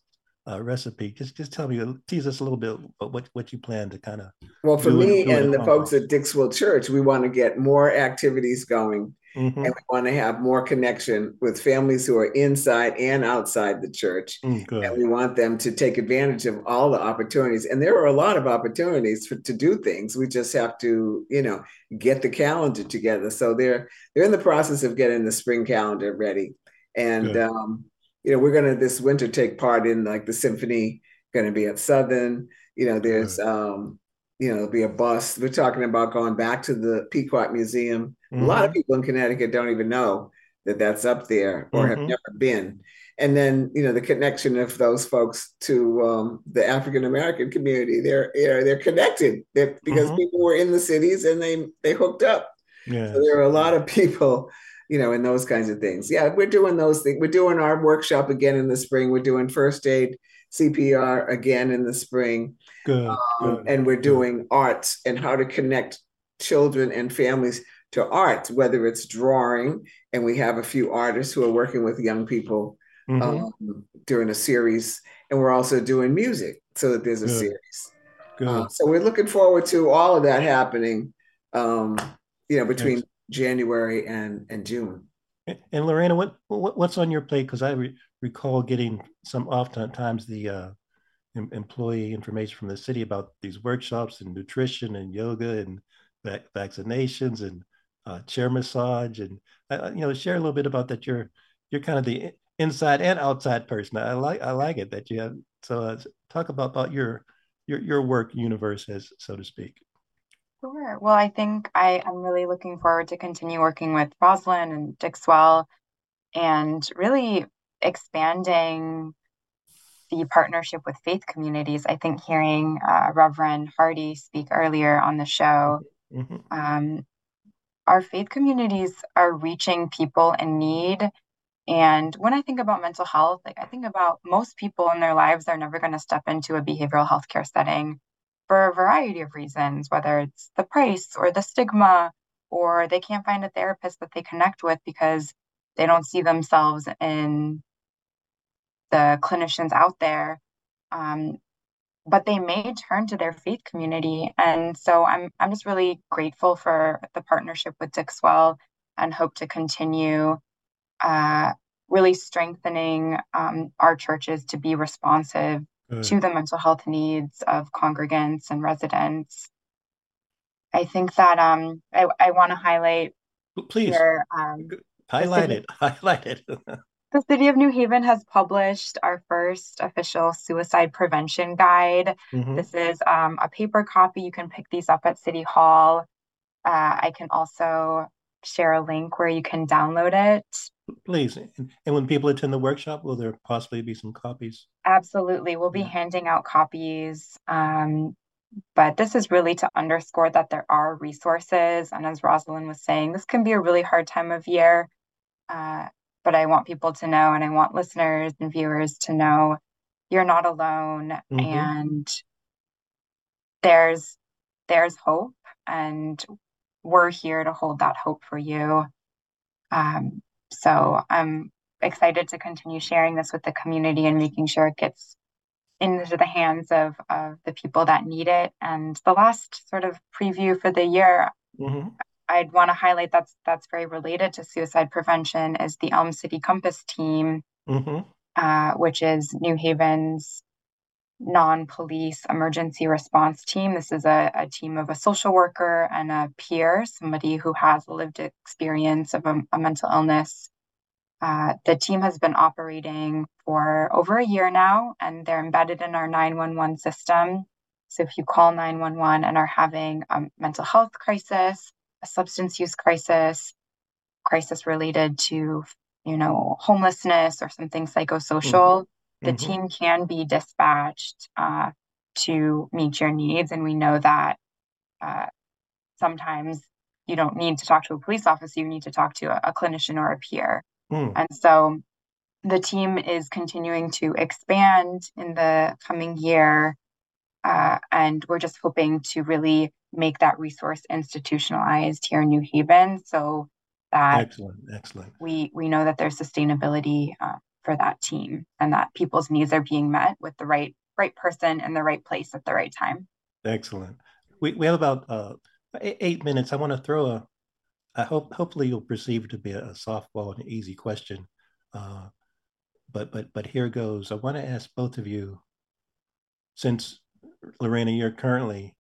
Speaker 2: uh, recipe. Just just tell me, tease us a little bit what what you plan to kind of.
Speaker 5: Well, for me and the folks at Dixwell Church, we want to get more activities going Mm-hmm. And we want to have more connection with families who are inside and outside the church. Mm, and we want them to take advantage of all the opportunities. And there are a lot of opportunities for, to do things. We just have to, you know, get the calendar together. So they're they're in the process of getting the spring calendar ready. And um, you know, we're gonna this winter take part in like the symphony gonna be at Southern. You know, there's um, you know, there'll be a bus. We're talking about going back to the Pequot Museum Mm-hmm. A lot of mm-hmm. people in Connecticut don't even know that that's up there or mm-hmm. have never been. And then, you know, the connection of those folks to um, the African American community, they're you know, they're connected they're, because mm-hmm. people were in the cities and they they hooked up. Yeah. So there are a lot of people, you know, in those kinds of things. Yeah, we're doing those things. We're doing our workshop again in the spring. We're doing first aid CPR again in the spring. Good, um, good and we're doing good. arts and how to connect children and families to art, whether it's drawing, and we have a few artists who are working with young people mm-hmm. um, during a series, and we're also doing music so that there's a Good. series. Good. Uh, so we're looking forward to all of that happening, um, you know, between. January and and June.
Speaker 2: And Lorena, what, what what's on your plate? Because I re- recall getting some oftentimes the uh, employee information from the city about these workshops and nutrition and yoga and vac- vaccinations and uh, chair massage, and uh, uh, you know, share a little bit about that. You're you're kind of the inside and outside person. I like I like it that you have. So uh, talk about about your your your work universe, as so to speak.
Speaker 4: Sure. Well, I think I am really looking forward to continue working with Rosalind and Dixwell, and really expanding the partnership with faith communities. I think hearing uh, Reverend Hardy speak earlier on the show mm-hmm. um, our faith communities are reaching people in need. And when I think about mental health, like I think about most people in their lives are never going to step into a behavioral healthcare setting for a variety of reasons, whether it's the price or the stigma, or they can't find a therapist that they connect with because they don't see themselves in the clinicians out there. Um, but they may turn to their faith community. And so I'm I'm just really grateful for the partnership with Dixwell and hope to continue uh, really strengthening um, our churches to be responsive Good. to the mental health needs of congregants and residents. I think that um, I, I want to highlight
Speaker 2: please here, um, highlight it highlight it
Speaker 4: The City of New Haven has published our first official suicide prevention guide. Mm-hmm. This is um, a paper copy. You can pick these up at City Hall. Uh, I can also share a link where you can download it.
Speaker 2: Please. And when people attend the workshop, will there possibly be some copies?
Speaker 4: Absolutely. We'll be yeah. handing out copies. Um, but this is really to underscore that there are resources. And as Rosalind was saying, this can be a really hard time of year. Uh, but I want people to know and I want listeners and viewers to know you're not alone mm-hmm. and there's there's hope and we're here to hold that hope for you. Um, so I'm excited to continue sharing this with the community and making sure it gets into the hands of, of the people that need it. And the last sort of preview for the year, mm-hmm. I'd want to highlight that's that's very related to suicide prevention is the Elm City Compass team, mm-hmm. uh, which is New Haven's non-police emergency response team. This is a, a, team of a social worker and a peer, somebody who has a lived experience of a, a mental illness. Uh, the team has been operating for over a year now, and they're embedded in our 911 system. So if you call 911 and are having a mental health crisis, a substance use crisis, crisis related to, you know, homelessness or something psychosocial, mm-hmm. The mm-hmm. team can be dispatched uh, to meet your needs. And we know that uh, sometimes you don't need to talk to a police officer, you need to talk to a, a clinician or a peer. Mm. And so the team is continuing to expand in the coming year. Uh, and we're just hoping to really make that resource institutionalized here in New Haven so that
Speaker 2: excellent, excellent.
Speaker 4: We we know that there's sustainability uh, for that team and that people's needs are being met with the right right person in the right place at the right time.
Speaker 2: Excellent. We we have about uh, eight minutes. I want to throw a. I hope hopefully you'll perceive it to be a, softball and an easy question, uh, but but but here goes. I want to ask both of you, since Lorena, you're currently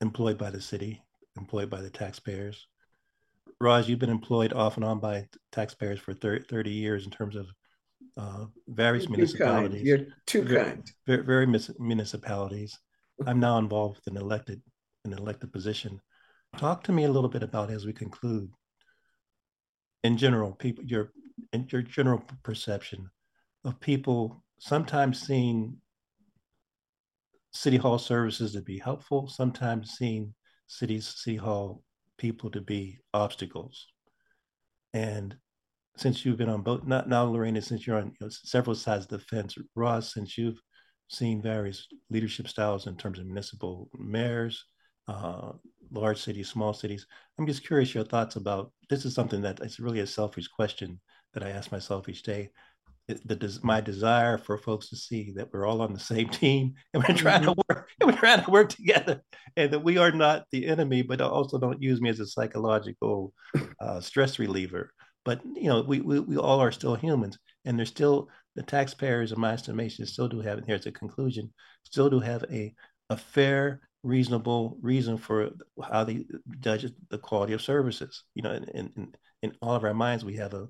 Speaker 2: employed by the city, employed by the taxpayers. Roz, you've been employed off and on by taxpayers for 30, 30 years in terms of uh, various
Speaker 5: You're
Speaker 2: municipalities.
Speaker 5: You're too
Speaker 2: very,
Speaker 5: kind.
Speaker 2: Very, very municipalities. I'm now involved in elected an elected position. Talk to me a little bit about as we conclude. In general, people your your general perception of people sometimes seeing city hall services to be helpful, sometimes seeing cities, city hall people to be obstacles. And since you've been on both, not now, Lorena, since you're on you know, several sides of the fence, Roz, since you've seen various leadership styles in terms of municipal mayors, uh, large cities, small cities, I'm just curious your thoughts about this is something that it's really a selfish question that I ask myself each day the my desire for folks to see that we're all on the same team and we're trying mm-hmm. to work and we're trying to work together and that we are not the enemy but also don't use me as a psychological uh, stress reliever but you know we, we we all are still humans and there's still the taxpayers in my estimation still do have and here's a conclusion still do have a a fair reasonable reason for how they judge the quality of services you know in, in, in all of our minds we have a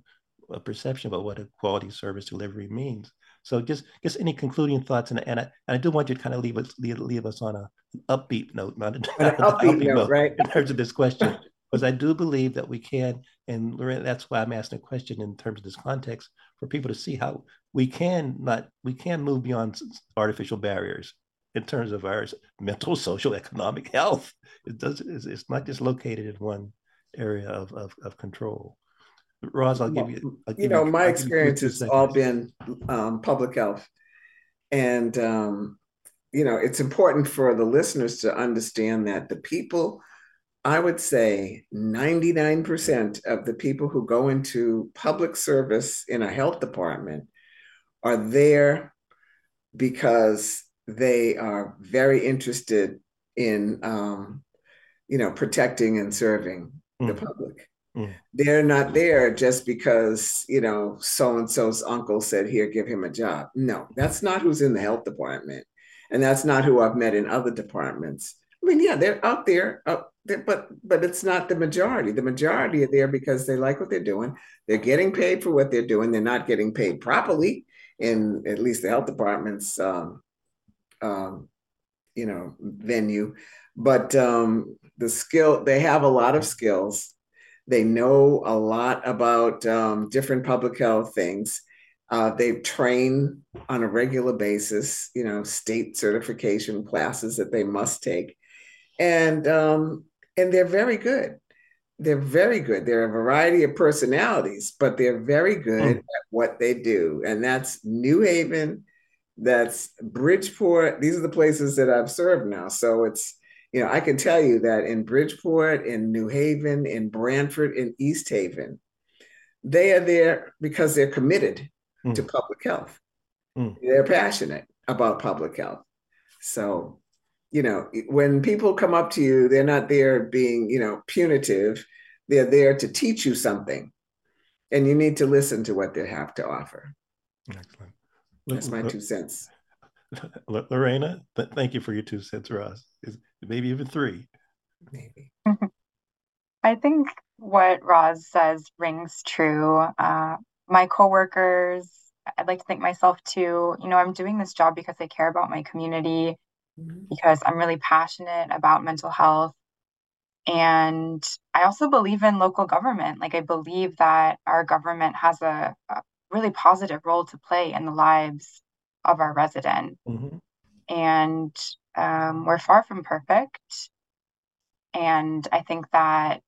Speaker 2: a perception about what a quality service delivery means. So just just any concluding thoughts, and, and, I, and I do want you to kind of leave us leave, leave us on a, an upbeat note, not, an
Speaker 5: upbeat, upbeat note, note, right?
Speaker 2: In terms of this question, because I do believe that we can, and that's why I'm asking a question in terms of this context for people to see how we can not we can move beyond artificial barriers in terms of our mental, social, economic health. It does it's not just located in one area of, of, of control. Roz, I'll give you. I'll give
Speaker 5: you know, you, my I'll experience has all been um, public health, and um, you know, it's important for the listeners to understand that the people, I would say, ninety nine percent of the people who go into public service in a health department are there because they are very interested in, um, you know, protecting and serving mm. the public Mm. They're not there just because, you know, so and so's uncle said, here, give him a job. No, that's not who's in the health department. And that's not who I've met in other departments. I mean, yeah, they're out there, out there, but but it's not the majority. The majority are there because they like what they're doing. They're getting paid for what they're doing. They're not getting paid properly in at least the health department's, um, um, you know, venue. But um, the skill, they have a lot of skills they know a lot about um, different public health things. Uh, they train on a regular basis, you know, state certification classes that they must take, and um, and they're very good. They're very good. They're a variety of personalities, but they're very good mm. at what they do, and that's New Haven, that's Bridgeport. These are the places that I've served now, so it's you know, I can tell you that in Bridgeport, in New Haven, in Branford, in East Haven, they are there because they're committed mm. to public health. Mm. They're passionate about public health. So you know, when people come up to you, they're not there being, you know, punitive. They're there to teach you something. And you need to listen to what they have to offer.
Speaker 2: Excellent.
Speaker 5: That's my two cents.
Speaker 2: Lorena, thank you for your two cents, Roz. Maybe even three.
Speaker 5: Maybe.
Speaker 4: I think what Roz says rings true. Uh, my coworkers, I'd like to thank myself too. You know, I'm doing this job because I care about my community, mm-hmm. because I'm really passionate about mental health. And I also believe in local government. Like, I believe that our government has a, a really positive role to play in the lives of our resident. Mm-hmm. And um, we're far from perfect. And I think that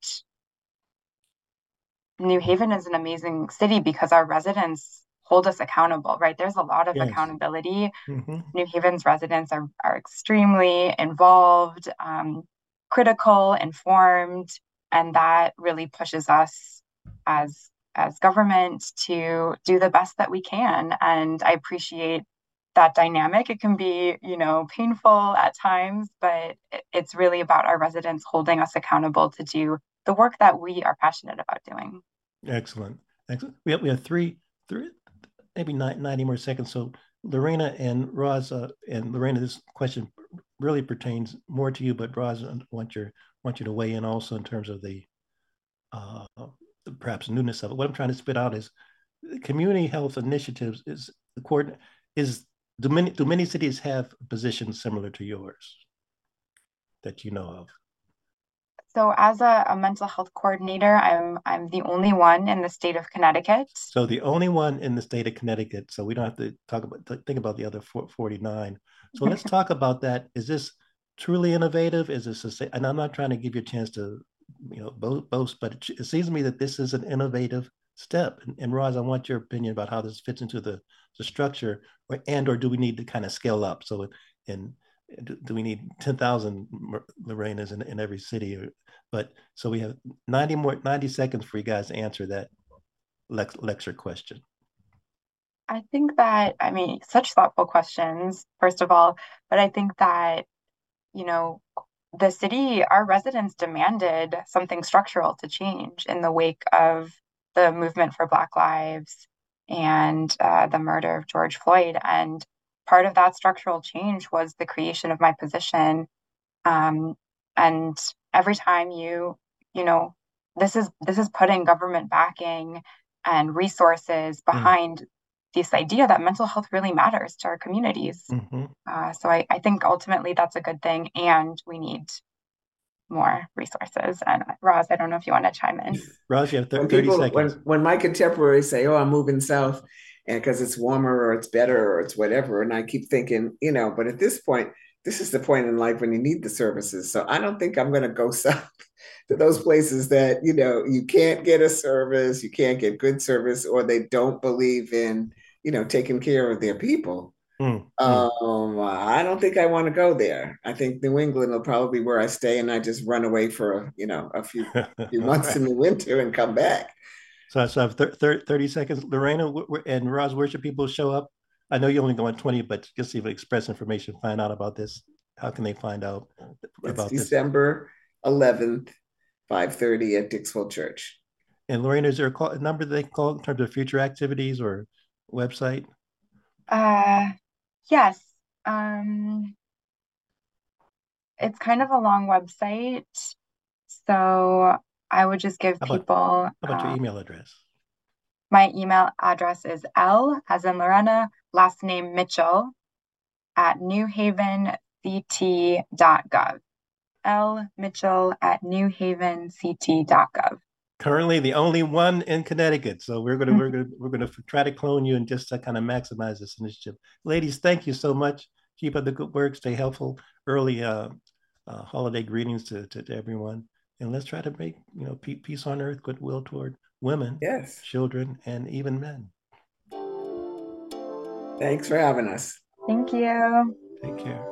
Speaker 4: New Haven is an amazing city because our residents hold us accountable, right? There's a lot of yes. accountability. Mm-hmm. New Haven's residents are, are extremely involved, um, critical, informed, and that really pushes us as as government to do the best that we can. And I appreciate that dynamic. It can be, you know, painful at times, but it's really about our residents holding us accountable to do the work that we are passionate about doing.
Speaker 2: Excellent. Excellent. We have, we have three, three, maybe 90 more seconds. So Lorena and Roz, uh, and Lorena, this question really pertains more to you, but Roz, I want your want you to weigh in also in terms of the uh, perhaps newness of it. What I'm trying to spit out is community health initiatives is the court is do many do many cities have positions similar to yours that you know of?
Speaker 4: So as a, a, mental health coordinator, I'm I'm the only one in the state of Connecticut.
Speaker 2: So the only one in the state of Connecticut. So we don't have to talk about think about the other 49. So let's talk about that. Is this truly innovative? Is this a, and I'm not trying to give you a chance to you know boast, boast but it, it seems to me that this is an innovative step. And, and Roz, I want your opinion about how this fits into the the structure, or, and or do we need to kind of scale up? So in do we need 10,000 Lorenas in, in every city? Or, but so we have 90 more, 90 seconds for you guys to answer that lecture question.
Speaker 4: I think that, I mean, such thoughtful questions, first of all, but I think that, you know, the city, our residents demanded something structural to change in the wake of the movement for Black Lives and uh, the murder of George Floyd. And part of that structural change was the creation of my position. Um, and every time you, you know, this is this is putting government backing and resources hmm. behind mm. this idea that mental health really matters to our communities. Mm-hmm. Uh, so I, I think ultimately that's a good thing, and we need more resources. And Roz, I don't know if you want to chime in.
Speaker 2: Roz, you have 30, people, seconds.
Speaker 5: When, when my contemporaries say, "Oh, I'm moving south," and because it's warmer or it's better or it's whatever. And I keep thinking, you know, but at this point, this is the point in life when you need the services. So I don't think I'm going to go south to those places that, you know, you can't get a service, you can't get good service, or they don't believe in, you know, taking care of their people. Mm, um, I don't think I want to go there. I think New England will probably be where I stay, and I just run away for you know a few few months in the winter and come back.
Speaker 2: So, so I have thir- thir- 30 seconds. Lorena and Roz, where should people show up? I know you only go on 20, but just even express information, find out about this. How can they find out about
Speaker 5: it's December 11th, 5.30 at Dixwell Church.
Speaker 2: And Lorena, is there a, call, a number they call in terms of future activities or website?
Speaker 4: Uh, yes. Um, it's kind of a long website. So I would just give
Speaker 2: how
Speaker 4: people.
Speaker 2: how about your uh, email address?
Speaker 4: My email address is L, as in Lorena, last name Mitchell, at newhavenct.gov. L Mitchell at newhavenct.gov.
Speaker 2: Currently, the only one in Connecticut. So we're gonna mm-hmm. we're gonna we're gonna try to clone you and just to kind of maximize this initiative. Ladies, thank you so much. Keep up the good work. Stay helpful. Early uh, uh, holiday greetings to, to, to everyone and let's try to make you know peace on earth, goodwill toward women,
Speaker 5: yes,
Speaker 2: children, and even men.
Speaker 5: Thanks for having us.
Speaker 4: Thank you.
Speaker 2: Take care.